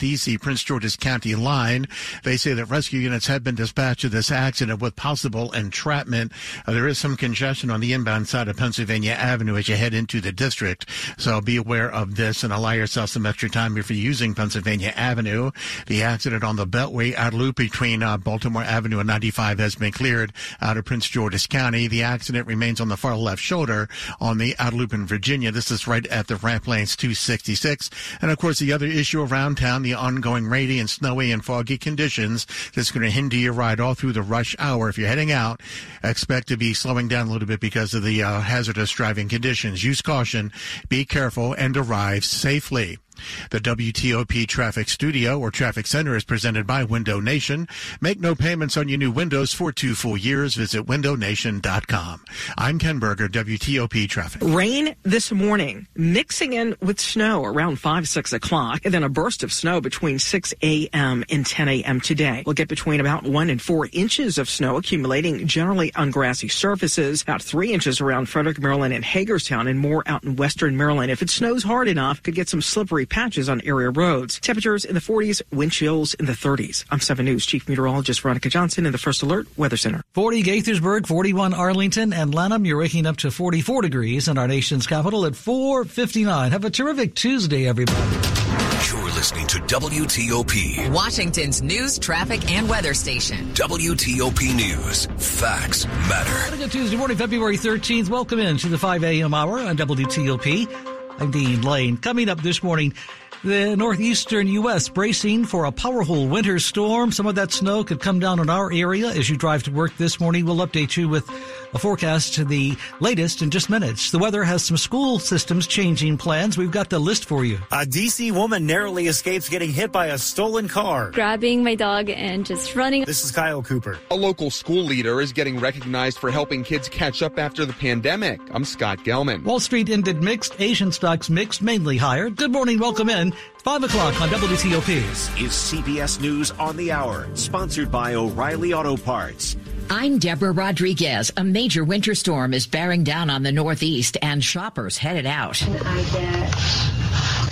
DC Prince George's County line. They say that rescue units have been dispatched to this accident with possible entrapment. Uh, there is some congestion on the inbound side of Pennsylvania Avenue as you head into the district. So be aware of this and allow yourself some extra time if you're using Pennsylvania Avenue. The accident on the Beltway out loop between uh, Baltimore Avenue and 95 has been cleared out of Prince George's County. The accident remains on the far left shoulder on the out loop in Virginia. This is right at the ramp lanes 266. And of course, the other issue around town, the ongoing rainy and snowy and foggy conditions that's going to hinder your ride all through the rush hour. If you're heading out, expect to be slowing down a little bit because of the uh, hazardous driving conditions. Use caution, be careful, and arrive safely. The WTOP Traffic Studio or Traffic Center is presented by Window Nation. Make no payments on your new windows for two full years. Visit windownation.com. I'm Ken Berger, WTOP Traffic. Rain this morning, mixing in with snow around 5, 6 o'clock, and then a burst of snow between 6 a.m. and 10 a.m. today. We'll get between about 1 and 4 inches of snow accumulating generally on grassy surfaces, about 3 inches around Frederick, Maryland, and Hagerstown, and more out in western Maryland. If it snows hard enough, could get some slippery patches on area roads. Temperatures in the 40s, wind chills in the 30s. I'm 7 News Chief Meteorologist Veronica Johnson in the First Alert Weather Center. 40 Gaithersburg, 41 Arlington, and Lanham. You're waking up to 44 degrees in our nation's capital at 459. Have a terrific Tuesday, everybody. You're listening to WTOP, Washington's news, traffic, and weather station. WTOP News. Facts matter. Good Tuesday morning, February 13th. Welcome in to the 5 a.m. hour on WTOP. I'm Dean Lane. Coming up this morning, the northeastern U.S. bracing for a powerful winter storm. Some of that snow could come down in our area as you drive to work this morning. We'll update you with a forecast to the latest in just minutes. The weather has some school systems changing plans. We've got the list for you. A D.C. woman narrowly escapes getting hit by a stolen car. Grabbing my dog and just running. This is Kyle Cooper. A local school leader is getting recognized for helping kids catch up after the pandemic. I'm Scott Gelman. Wall Street ended mixed. Asian stocks mixed, mainly higher. Good morning. Welcome in. 5 o'clock on WTOP. This is CBS News on the Hour, sponsored by O'Reilly Auto Parts. I'm Deborah Rodriguez. A major winter storm is bearing down on the Northeast, and shoppers headed out. Can I get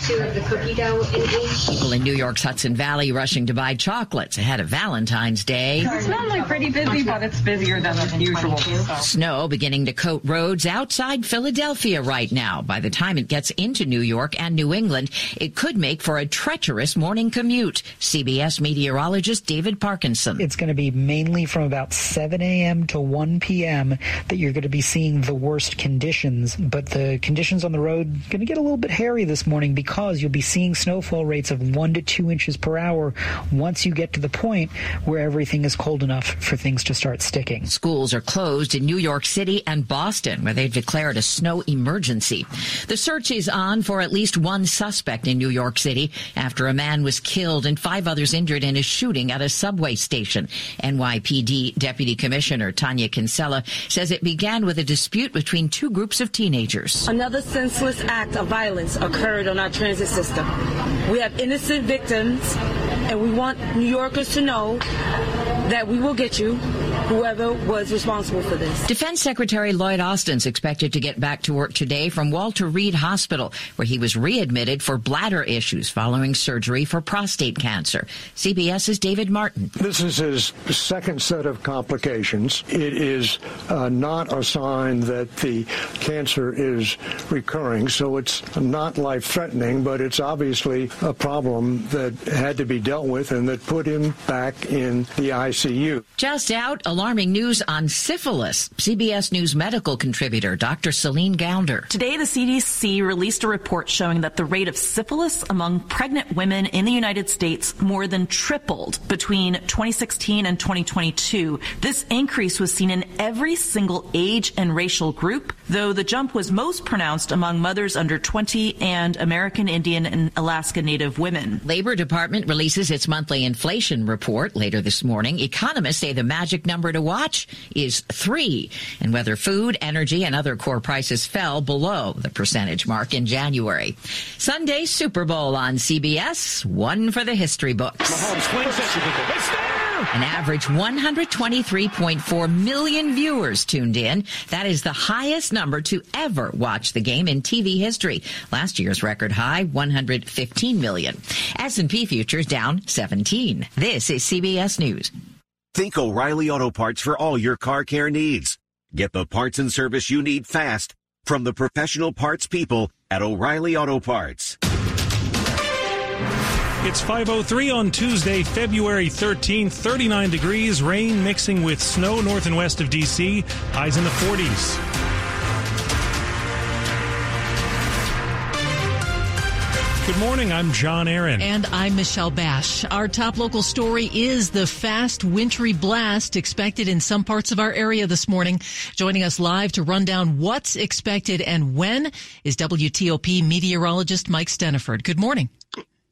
two of the cookie dough in each? People in New York's Hudson Valley rushing to buy chocolates ahead of Valentine's Day. It's normally pretty busy, but it's busier than usual. So. Snow beginning to coat roads outside Philadelphia right now. By the time it gets into New York and New England, it could make for a treacherous morning commute. CBS meteorologist David Parkinson. It's going to be mainly from about 7 a.m. to 1 p.m. that you're going to be seeing the worst conditions, but the conditions on the road going to get a little bit hairy this morning because you'll be seeing snowfall rates of 1 to 2 inches per hour once you get to the point where everything is cold enough for things to start sticking. Schools are closed in New York City and Boston, where they've declared a snow emergency. The search is on for at least one suspect in New York City after a man was killed and five others injured in a shooting at a subway station. NYPD Deputy Commissioner Tania Kinsella says it began with a dispute between two groups of teenagers. Another senseless act of violence occurred on our transit system. We have innocent victims, and we want New Yorkers to know that we will get you whoever was responsible for this. Defense Secretary Lloyd Austin's expected to get back to work today from Walter Reed Hospital, where he was readmitted for bladder issues following surgery for prostate cancer. CBS's David Martin. This is his second set of complications. It is uh, not a sign that the cancer is recurring, so it's not life threatening, but it's obviously a problem that had to be dealt with and that put him back in the ICU. Just out alarming news on syphilis. CBS News medical contributor Dr. Celine Gounder. Today, the CDC released a report showing that the rate of syphilis among pregnant women in the United States more than tripled between 2016 and 2022. This increase was seen in every single age and racial group, though the jump was most pronounced among mothers under 20 and American Indian and Alaska Native women. Labor Department releases its monthly inflation report later this morning. Economists say the magic number to watch is three, and whether food, energy, and other core prices fell below the percentage mark in January. Sunday Super Bowl on CBS, one for the history books. An average 123.4 million viewers tuned in. That is the highest number to ever watch the game in TV history. Last year's record high, 115 million. S&P futures down 17. This is CBS News. Think O'Reilly Auto Parts for all your car care needs. Get the parts and service you need fast from the professional parts people at O'Reilly Auto Parts. It's 503 on Tuesday, February 13th, 39 degrees, rain mixing with snow north and west of D.C., highs in the 40s. Good morning. I'm John Aaron. And I'm Michelle Bash. Our top local story is the fast wintry blast expected in some parts of our area this morning. Joining us live to run down what's expected and when is WTOP meteorologist Mike Stinneford. Good morning.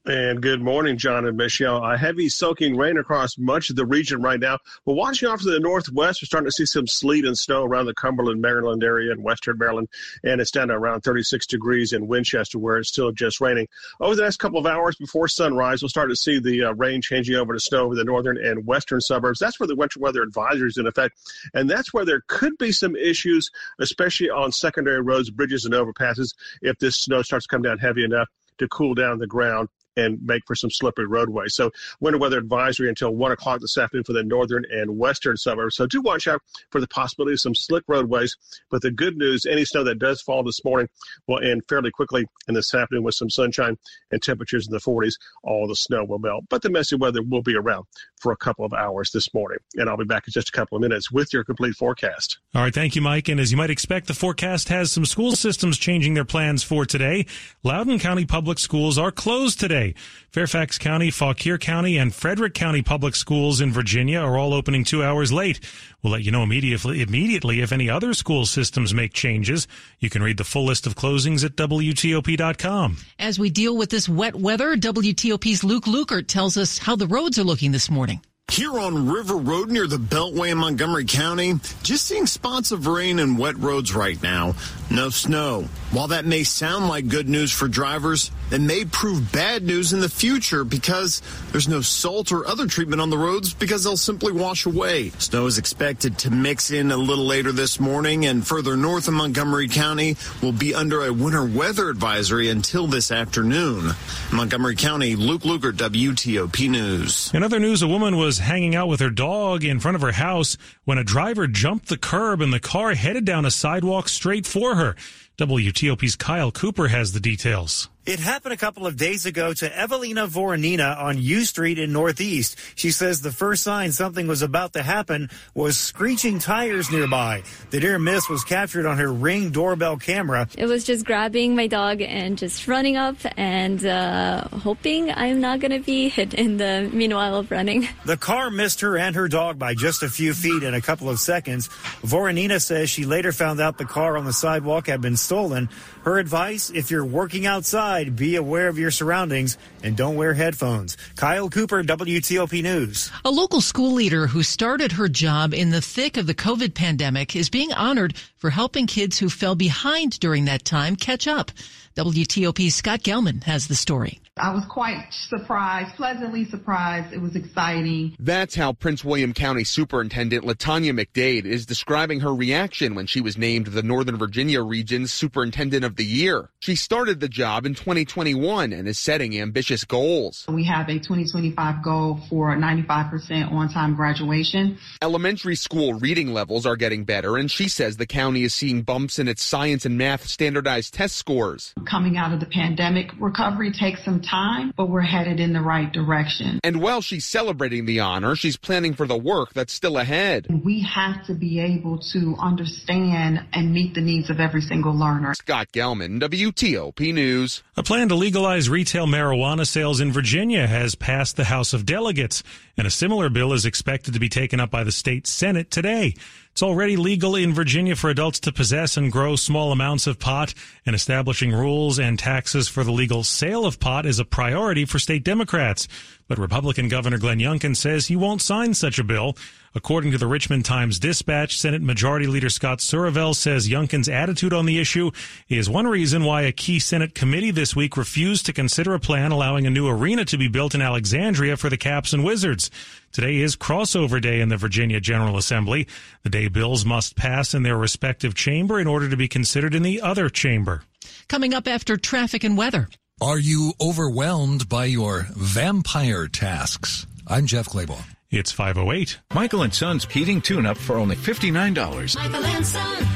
And good morning, John and Michelle. A heavy soaking rain across much of the region right now. But watching off to the northwest, we're starting to see some sleet and snow around the Cumberland, Maryland area and western Maryland. And it's down to around 36 degrees in Winchester, where it's still just raining. Over the next couple of hours before sunrise, we'll start to see the uh, rain changing over to snow over the northern and western suburbs. That's where the winter weather advisory is in effect. And that's where there could be some issues, especially on secondary roads, bridges, and overpasses, if this snow starts to come down heavy enough to cool down the ground and make for some slippery roadways. So winter weather advisory until one o'clock this afternoon for the northern and western suburbs. So do watch out for the possibility of some slick roadways. But the good news, any snow that does fall this morning will end fairly quickly and this afternoon with some sunshine and temperatures in the 40s. All the snow will melt, but the messy weather will be around for a couple of hours this morning. And I'll be back in just a couple of minutes with your complete forecast. All right. Thank you, Mike. And as you might expect, the forecast has some school systems changing their plans for today. Loudoun County Public Schools are closed today. Fairfax County, Fauquier County, and Frederick County public schools in Virginia are all opening two hours late. We'll let you know immediately, immediately if any other school systems make changes. You can read the full list of closings at WTOP.com. As we deal with this wet weather, WTOP's Luke Lukert tells us how the roads are looking this morning. Here on River Road near the Beltway in Montgomery County, just seeing spots of rain and wet roads right now. No snow. While that may sound like good news for drivers, it may prove bad news in the future because there's no salt or other treatment on the roads because they'll simply wash away. Snow is expected to mix in a little later this morning and further north in Montgomery County will be under a winter weather advisory until this afternoon. Montgomery County, Luke Lukert, WTOP News. In other news, a woman was hanging out with her dog in front of her house when a driver jumped the curb and the car headed down a sidewalk straight for her. WTOP's Kyle Cooper has the details. It happened a couple of days ago to Evelina Voronina on U Street in Northeast. She says the first sign something was about to happen was screeching tires nearby. The near miss was captured on her ring doorbell camera. It was just grabbing my dog and just running up and uh, hoping I'm not going to be hit in the meanwhile of running. The car missed her and her dog by just a few feet in a couple of seconds. Voronina says she later found out the car on the sidewalk had been stolen. Her advice, if you're working outside, be aware of your surroundings and don't wear headphones. Kyle Cooper, WTOP News. A local school leader who started her job in the thick of the COVID pandemic is being honored for helping kids who fell behind during that time catch up. WTOP's Scott Gelman has the story. I was quite surprised, pleasantly surprised. It was exciting. That's how Prince William County Superintendent Latanya McDade is describing her reaction when she was named the Northern Virginia region's Superintendent of the Year. She started the job in 2021 and is setting ambitious goals. We have a 2025 goal for 95% on-time graduation. Elementary school reading levels are getting better, and she says the county is seeing bumps in its science and math standardized test scores. Coming out of the pandemic, recovery takes some time time, but we're headed in the right direction. And while she's celebrating the honor, she's planning for the work that's still ahead. We have to be able to understand and meet the needs of every single learner. Scott Gelman, WTOP News. A plan to legalize retail marijuana sales in Virginia has passed the House of Delegates, and a similar bill is expected to be taken up by the state Senate today. It's already legal in Virginia for adults to possess and grow small amounts of pot, and establishing rules and taxes for the legal sale of pot is a priority for state Democrats. But Republican Governor Glenn Youngkin says he won't sign such a bill. According to the Richmond Times Dispatch, Senate Majority Leader Scott Surovell says Youngkin's attitude on the issue is one reason why a key Senate committee this week refused to consider a plan allowing a new arena to be built in Alexandria for the Caps and Wizards. Today is crossover day in the Virginia General Assembly, the day bills must pass in their respective chamber in order to be considered in the other chamber. Coming up after traffic and weather. Are you overwhelmed by your vampire tasks? I'm Jeff Clabaugh. It's 508. Michael and Son's heating tune up for only $59. Michael and Son.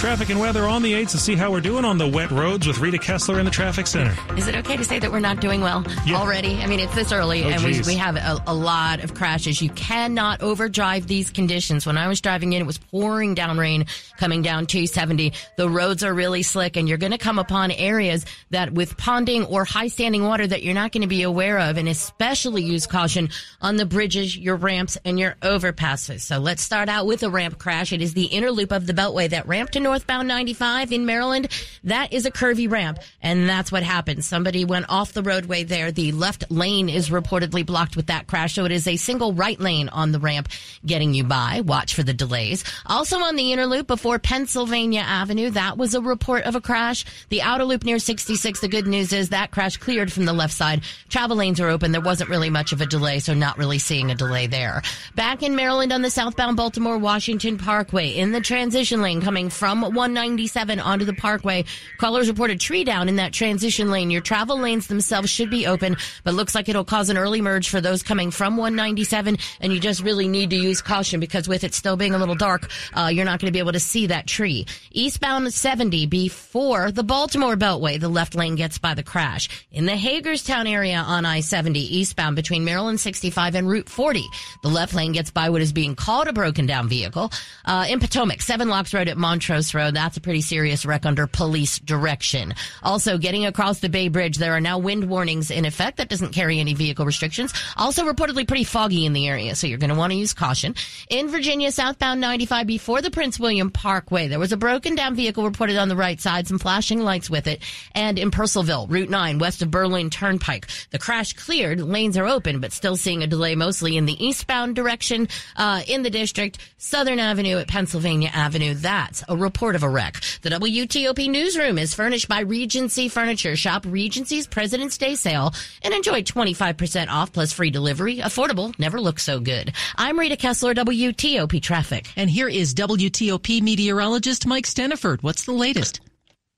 Traffic and weather on the 8th to see how we're doing on the wet roads with Rita Kessler in the traffic center. Is it okay to say that we're not doing well Yeah. already? I mean, it's this early Oh, and we, geez. we have a, a lot of crashes. You cannot overdrive these conditions. When I was driving in, it was pouring down rain coming down 270. The roads are really slick and you're going to come upon areas that with ponding or high standing water that you're not going to be aware of and especially use caution on the bridges, your ramps, and your overpasses. So let's start out with a ramp crash. It is the inner loop of the Beltway. That ramp to northbound 95 in Maryland, that is a curvy ramp. And that's what happened. Somebody went off the roadway there. The left lane is reportedly blocked with that crash. So it is a single right lane on the ramp getting you by. Watch for the delays. Also on the inner loop before Pennsylvania Avenue, that was a report of a crash. The outer loop near 66, the good news is that crash cleared from the left side. Travel lanes are open. There wasn't really much of a delay, so not really seeing a delay there. Back in Maryland on the southbound Baltimore Washington Parkway in the transition lane coming from 197 onto the parkway. Callers report a tree down in that transition lane. Your travel lanes themselves should be open, but looks like it'll cause an early merge for those coming from 197 and you just really need to use caution because with it still being a little dark, uh, you're not going to be able to see that tree. Eastbound 70 before the Baltimore Beltway, the left lane gets by the crash. In the Hagerstown area on I-70 eastbound between Maryland 65 and Route 40, the left lane gets by what is being called a broken down vehicle. Uh, in Potomac, Seven Locks Road at Montrose Road, that's a pretty serious wreck under police direction. Also, getting across the Bay Bridge, there are now wind warnings in effect. That doesn't carry any vehicle restrictions. Also, reportedly pretty foggy in the area, so you're going to want to use caution. In Virginia, southbound 95 before the Prince William Parkway, there was a broken down vehicle reported on the right side, some flashing lights with it. And in Purcellville, Route 9, west of Berlin Turnpike, the crash cleared. Lanes are open, but still seeing a delay mostly in the eastbound direction uh, in the district. Southern Avenue at Pennsylvania Avenue. That's a report of a wreck. The WTOP newsroom is furnished by Regency Furniture. Shop Regency's President's Day sale and enjoy 25% off plus free delivery. Affordable never looks so good. I'm Rita Kessler, WTOP Traffic. And here is WTOP meteorologist Mike Stinneford. What's the latest?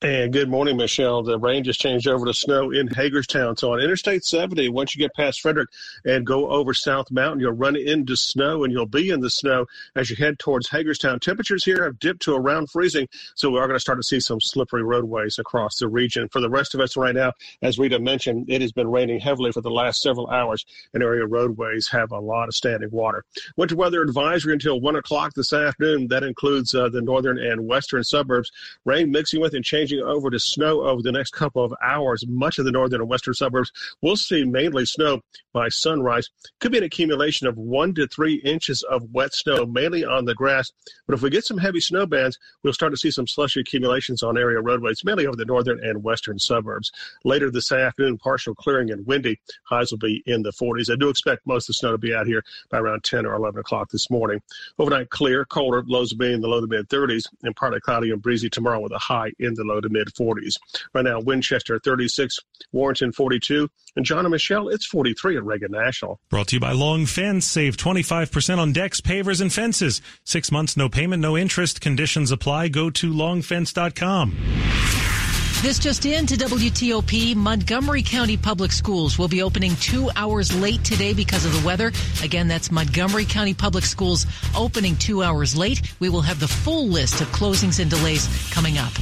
And good morning, Michelle. The rain just changed over to snow in Hagerstown. So on Interstate 70, once you get past Frederick and go over South Mountain, you'll run into snow and you'll be in the snow as you head towards Hagerstown. Temperatures here have dipped to around freezing, so we are going to start to see some slippery roadways across the region. For the rest of us right now, as Rita mentioned, it has been raining heavily for the last several hours, and area roadways have a lot of standing water. Winter weather advisory until 1 o'clock this afternoon. That includes uh, the northern and western suburbs. Rain mixing with and changing over to snow over the next couple of hours. Much of the northern and western suburbs will see mainly snow by sunrise. Could be an accumulation of one to three inches of wet snow, mainly on the grass. But if we get some heavy snow bands, we'll start to see some slushy accumulations on area roadways, mainly over the northern and western suburbs. Later this afternoon, partial clearing and windy. Highs will be in the 40s. I do expect most of the snow to be out here by around 10 or 11 o'clock this morning. Overnight clear, colder, lows will be in the low to mid 30s, and partly cloudy and breezy tomorrow with a high in the low to mid 40s. Right now, Winchester 36, Warrenton 42, and John and Michelle, it's 43 at Reagan National. Brought to you by Long Fence. Save 25% on decks, pavers, and fences. Six months, no payment, no interest. Conditions apply. Go to longfence.com. This just in to WTOP. Montgomery County Public Schools will be opening two hours late today because of the weather. Again, that's Montgomery County Public Schools opening two hours late. We will have the full list of closings and delays coming up.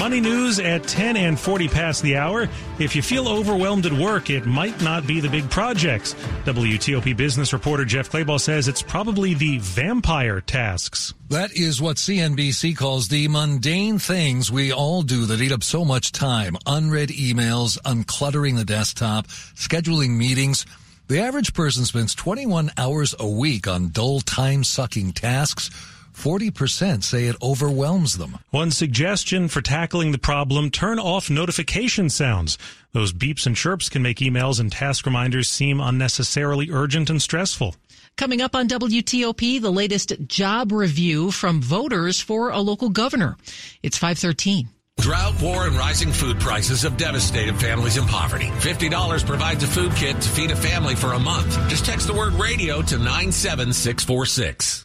Money news at 10 and 40 past the hour. If you feel overwhelmed at work, it might not be the big projects. WTOP business reporter Jeff Clabaugh says it's probably the vampire tasks. That is what CNBC calls the mundane things we all do that eat up so much time. Unread emails, uncluttering the desktop, scheduling meetings. The average person spends 21 hours a week on dull time sucking tasks 40% say it overwhelms them. One suggestion for tackling the problem, turn off notification sounds. Those beeps and chirps can make emails and task reminders seem unnecessarily urgent and stressful. Coming up on WTOP, the latest job review from voters for a local governor. It's 513. Drought, war, and rising food prices have devastated families in poverty. $50 provides a food kit to feed a family for a month. Just text the word radio to 97646.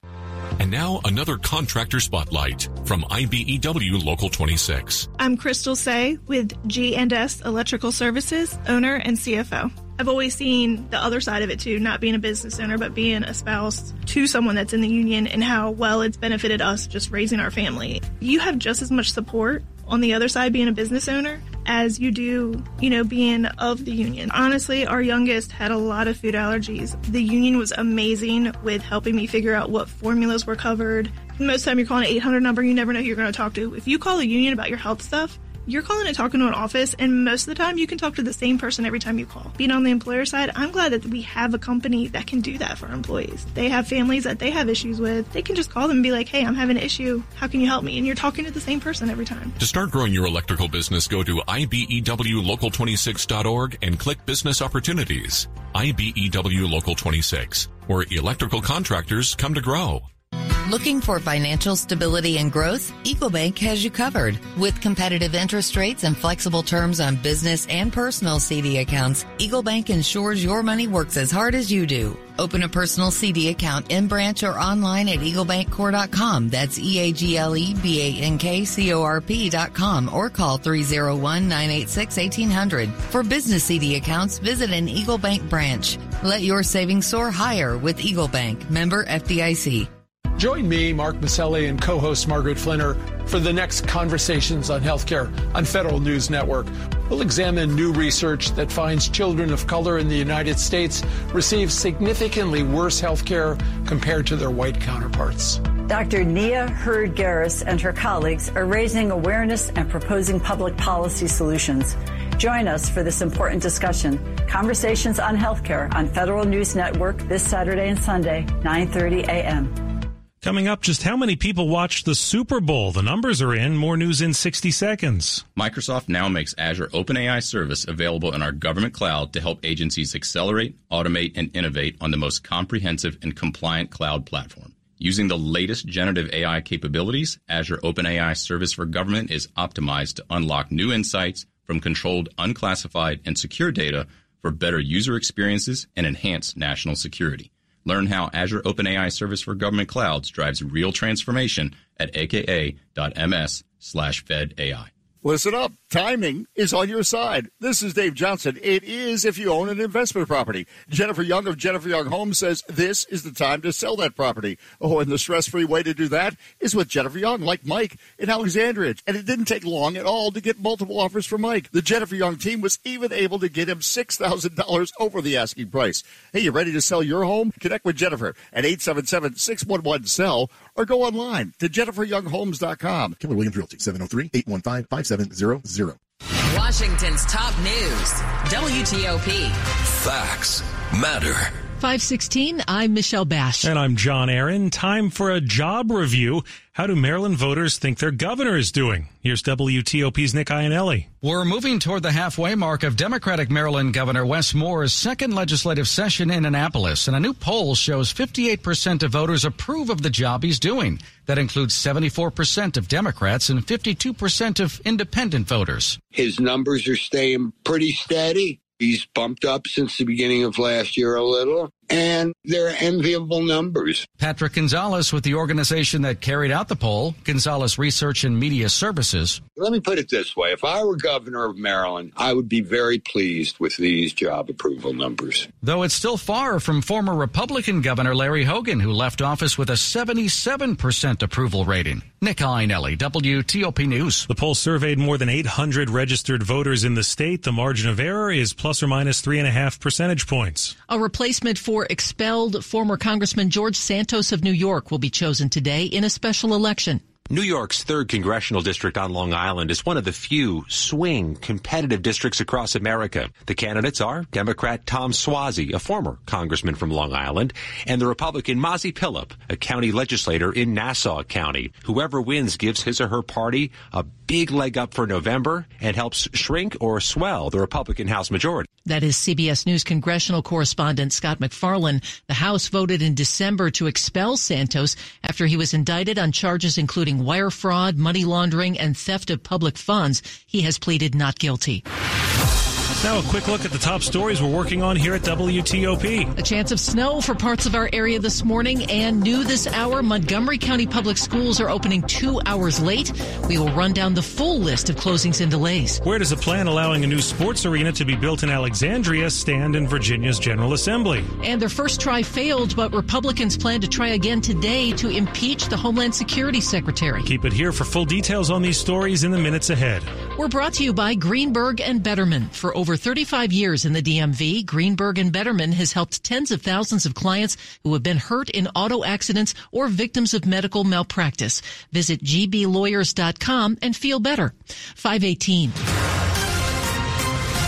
And now another contractor spotlight from IBEW Local 26. I'm Crystal Say with G&S Electrical Services, owner and CFO. I've always seen the other side of it too, not being a business owner, but being a spouse to someone that's in the union and how well it's benefited us just raising our family. You have just as much support on the other side being a business owner as you do, you know, being of the union. Honestly, our youngest had a lot of food allergies. The union was amazing with helping me figure out what formulas were covered. Most time you're calling an 800 number, you never know who you're going to talk to. If you call the union about your health stuff, you're calling and talking to an office, and most of the time you can talk to the same person every time you call. Being on the employer side, I'm glad that we have a company that can do that for employees. They have families that they have issues with. They can just call them and be like, hey, I'm having an issue. How can you help me? And you're talking to the same person every time. To start growing your electrical business, go to IBEWLocal26.org and click Business Opportunities. IBEW Local 26, where electrical contractors come to grow. Looking for financial stability and growth? Eagle Bank has you covered. With competitive interest rates and flexible terms on business and personal CD accounts, Eagle Bank ensures your money works as hard as you do. Open a personal CD account in branch or online at eaglebankcorp.com. That's E-A-G-L-E-B-A-N-K-C-O-R-P.com or call 301-986-1800. For business CD accounts, visit an Eagle Bank branch. Let your savings soar higher with Eagle Bank. Member FDIC. Join me, Mark Masselli, and co-host Margaret Flinter for the next Conversations on Healthcare on Federal News Network. We'll examine new research that finds children of color in the United States receive significantly worse health care compared to their white counterparts. Dr. Nia Heard-Garris and her colleagues are raising awareness and proposing public policy solutions. Join us for this important discussion. Conversations on Healthcare on Federal News Network this Saturday and Sunday, 9:30 a.m. Coming up, just how many people watched the Super Bowl? The numbers are in. More news in 60 seconds. Microsoft now makes Azure OpenAI service available in our government cloud to help agencies accelerate, automate, and innovate on the most comprehensive and compliant cloud platform. Using the latest generative AI capabilities, Azure OpenAI Service for Government is optimized to unlock new insights from controlled, unclassified, and secure data for better user experiences and enhanced national security. Learn how Azure OpenAI Service for Government Clouds drives real transformation at aka.ms slash fedai. Listen up. Timing is on your side. This is Dave Johnson. It is if you own an investment property. Jennifer Young of Jennifer Young Homes says this is the time to sell that property. Oh, and the stress free way to do that is with Jennifer Young, like Mike in Alexandria. And it didn't take long at all to get multiple offers from Mike. The Jennifer Young team was even able to get him $6,000 over the asking price. Hey, you ready to sell your home? Connect with Jennifer at 877 611 sell or go online to jenniferyounghomes.com. Keller Williams Realty, 703-815-5700. Washington's top news, WTOP. Facts matter. 516, I'm Michelle Bash. And I'm John Aaron. Time for a job review. How do Maryland voters think their governor is doing? Here's WTOP's Nick Iannelli. We're moving toward the halfway mark of Democratic Maryland Governor Wes Moore's second legislative session in Annapolis, and a new poll shows 58% of voters approve of the job he's doing. That includes 74% of Democrats and 52% of independent voters. His numbers are staying pretty steady. He's bumped up since the beginning of last year a little. And they're enviable numbers. Patrick Gonzalez with the organization that carried out the poll, Gonzalez Research and Media Services. Let me put it this way. If I were governor of Maryland, I would be very pleased with these job approval numbers. Though it's still far from former Republican Governor Larry Hogan, who left office with a 77% approval rating. Nick Iannelli, WTOP News. The poll surveyed more than 800 registered voters in the state. The margin of error is plus or minus three and a half percentage points. A replacement for expelled former Congressman George Santos of New York will be chosen today in a special election. New York's 3rd Congressional District on Long Island is one of the few swing competitive districts across America. The candidates are Democrat Tom Suozzi, a former congressman from Long Island, and the Republican Mazi Pilip, a county legislator in Nassau County. Whoever wins gives his or her party a big leg up for November and helps shrink or swell the Republican House majority. That is CBS News congressional correspondent Scott MacFarlane. The House voted in December to expel Santos after he was indicted on charges including wire fraud, money laundering, and theft of public funds. He has pleaded not guilty. Now, a quick look at the top stories we're working on here at WTOP. A chance of snow for parts of our area this morning and new this hour. Montgomery County Public Schools are opening two hours late. We will run down the full list of closings and delays. Where does a plan allowing a new sports arena to be built in Alexandria stand in Virginia's General Assembly? And their first try failed, but Republicans plan to try again today to impeach the Homeland Security Secretary. Keep it here for full details on these stories in the minutes ahead. We're brought to you by Greenberg and Bederman. For over 35 years in the DMV, Greenberg and Bederman has helped tens of thousands of clients who have been hurt in auto accidents or victims of medical malpractice. Visit gblawyers.com and feel better. 518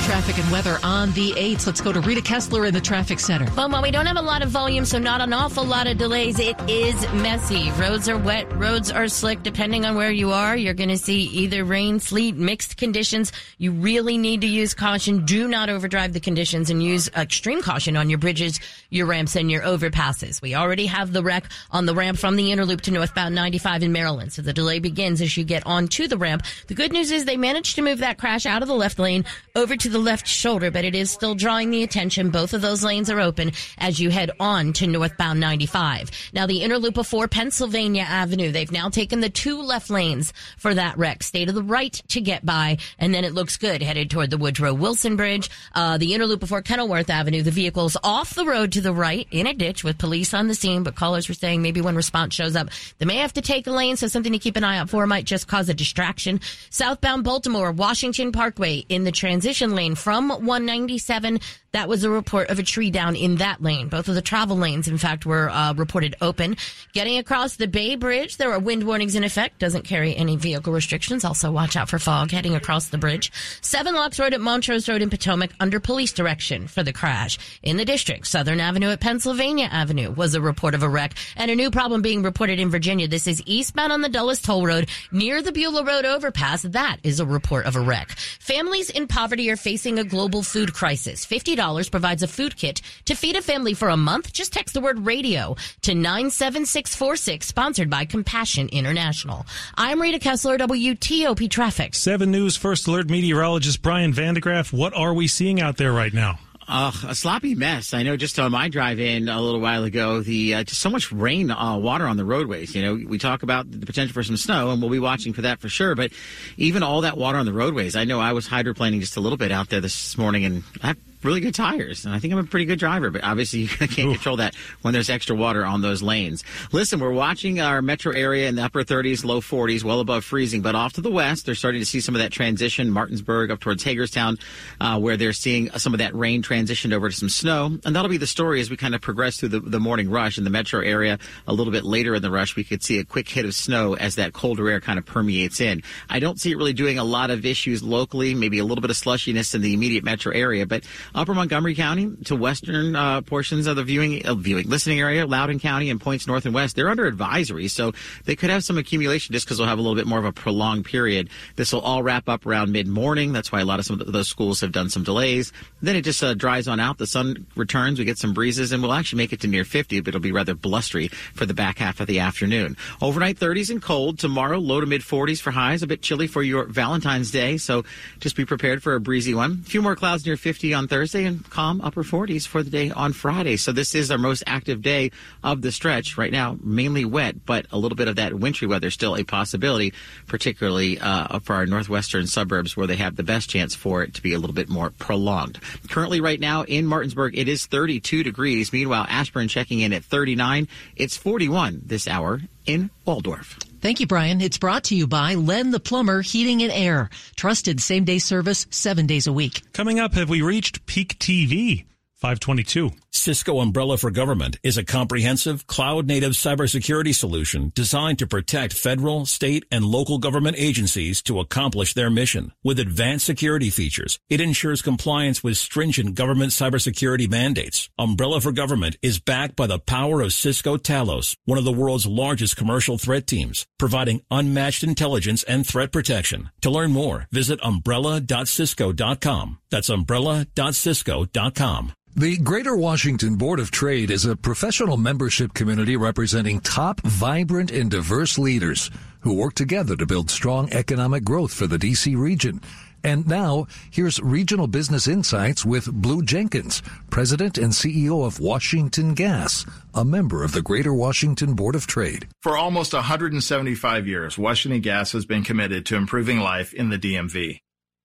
traffic and weather on the 8th. Let's go to Rita Kessler in the traffic center. Well, while we don't have a lot of volume, so not an awful lot of delays, it is messy. Roads are wet, roads are slick. Depending on where you are, you're going to see either rain, sleet, mixed conditions. You really need to use caution. Do not overdrive the conditions and use extreme caution on your bridges, your ramps, and your overpasses. We already have the wreck on the ramp from the inner loop to northbound 95 in Maryland. So the delay begins as you get onto the ramp. The good news is they managed to move that crash out of the left lane over to the left shoulder, but it is still drawing the attention. Both of those lanes are open as you head on to northbound 95. Now the inner loop before Pennsylvania Avenue, they've now taken the two left lanes for that wreck. Stay to the right to get by, and then it looks good headed toward the Woodrow Wilson Bridge. Uh, the inner loop before Kenilworth Avenue, the vehicle's off the road to the right in a ditch with police on the scene, but callers were saying maybe when response shows up, they may have to take a lane, so something to keep an eye out for might just cause a distraction. Southbound Baltimore, Washington Parkway in the transition lane from 197 that was a report of a tree down in that lane. Both of the travel lanes, in fact, were uh, reported open. Getting across the Bay Bridge, there are wind warnings in effect. Doesn't carry any vehicle restrictions. Also, watch out for fog heading across the bridge. Seven Locks Road at Montrose Road in Potomac under police direction for the crash. In the district, Southern Avenue at Pennsylvania Avenue was a report of a wreck and a new problem being reported in Virginia. This is eastbound on the Dulles Toll Road near the Beulah Road overpass. That is a report of a wreck. Families in poverty are facing a global food crisis. $50 provides a food kit to feed a family for a month. Just text the word radio to 97646, sponsored by Compassion International. I'm Rita Kessler, WTOP Traffic. 7 News First Alert meteorologist Brian van de Graaff. What are we seeing out there right now? Uh, a sloppy mess. I know just on my drive in a little while ago, the uh, just so much rain, uh, water on the roadways. You know, we talk about the potential for some snow, and we'll be watching for that for sure. But even all that water on the roadways, I know I was hydroplaning just a little bit out there this morning, and I really good tires, and I think I'm a pretty good driver. But obviously, you can't Ooh. control that when there's extra water on those lanes. Listen, we're watching our metro area in the upper 30s, low 40s, well above freezing. But off to the west, they're starting to see some of that transition. Martinsburg up towards Hagerstown, uh, where they're seeing some of that rain transitioned over to some snow, and that'll be the story as we kind of progress through the, the morning rush in the metro area. A little bit later in the rush, we could see a quick hit of snow as that colder air kind of permeates in. I don't see it really doing a lot of issues locally. Maybe a little bit of slushiness in the immediate metro area, but Upper Montgomery County to western uh, portions of the viewing, uh, viewing listening area, Loudoun County and points north and west, they're under advisory, so they could have some accumulation just because they'll have a little bit more of a prolonged period. This will all wrap up around mid morning. That's why a lot of some of those schools have done some delays. Then it just uh, dries on out. The sun returns. We get some breezes, and we'll actually make it to near 50, but it'll be rather blustery for the back half of the afternoon. Overnight 30s and cold. Tomorrow, low to mid 40s for highs. A bit chilly for your Valentine's Day, so just be prepared for a breezy one. A few more clouds near 50 on Thursday. Thursday and calm upper 40s for the day on Friday. So this is our most active day of the stretch right now, mainly wet, but a little bit of that wintry weather still a possibility, particularly uh, for our northwestern suburbs where they have the best chance for it to be a little bit more prolonged. Currently, right now in Martinsburg, it is 32 degrees. Meanwhile, Ashburn checking in at 39. It's 41 this hour in Waldorf. Thank you, Brian. It's brought to you by Len the Plumber Heating and Air. Trusted same day service seven days a week. Coming up, have we reached peak TV? 522. Cisco Umbrella for Government is a comprehensive cloud native cybersecurity solution designed to protect federal, state, and local government agencies to accomplish their mission. With advanced security features, it ensures compliance with stringent government cybersecurity mandates. Umbrella for Government is backed by the power of Cisco Talos, one of the world's largest commercial threat teams, providing unmatched intelligence and threat protection. To learn more, visit umbrella.cisco.com. That's umbrella.cisco.com. The Greater Washington Board of Trade is a professional membership community representing top, vibrant, and diverse leaders who work together to build strong economic growth for the DC region. And now, here's Regional Business Insights with Blue Jenkins, President and CEO of Washington Gas, a member of the Greater Washington Board of Trade. For almost 175 years, Washington Gas has been committed to improving life in the DMV.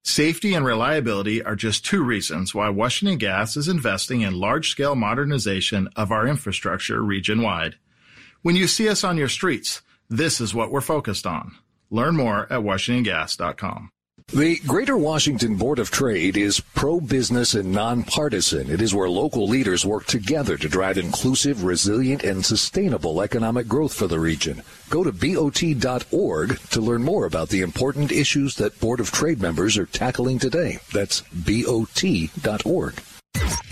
Safety and reliability are just two reasons why Washington Gas is investing in large scale modernization of our infrastructure region wide. When you see us on your streets, this is what we're focused on. Learn more at WashingtonGas.com. The Greater Washington Board of Trade is pro-business and nonpartisan. It is where local leaders work together to drive inclusive, resilient, and sustainable economic growth for the region. Go to BOT.org to learn more about the important issues that Board of Trade members are tackling today. That's BOT.org.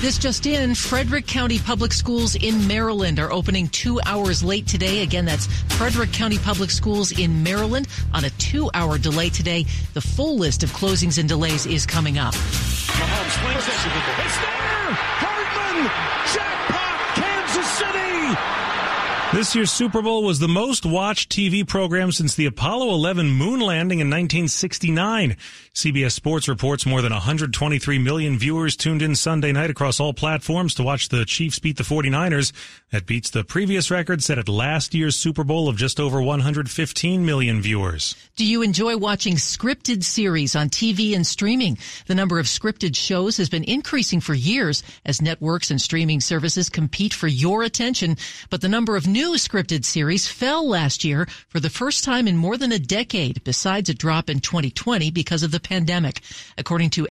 This just in, Frederick County Public Schools in Maryland are opening two hours late today. Again, that's Frederick County Public Schools in Maryland on a two hour delay today. The full list of closings and delays is coming up. Mahomes swings it. It's there! Hardman! Jackpot! This year's Super Bowl was the most watched TV program since the Apollo 11 moon landing in 1969. CBS Sports reports more than 123 million viewers tuned in Sunday night across all platforms to watch the Chiefs beat the 49ers. That beats the previous record set at last year's Super Bowl of just over 115 million viewers. Do you enjoy watching scripted series on TV and streaming? The number of scripted shows has been increasing for years as networks and streaming services compete for your attention, but the number of new scripted series fell last year for the first time in more than a decade, besides a drop in 2020 because of the pandemic. According to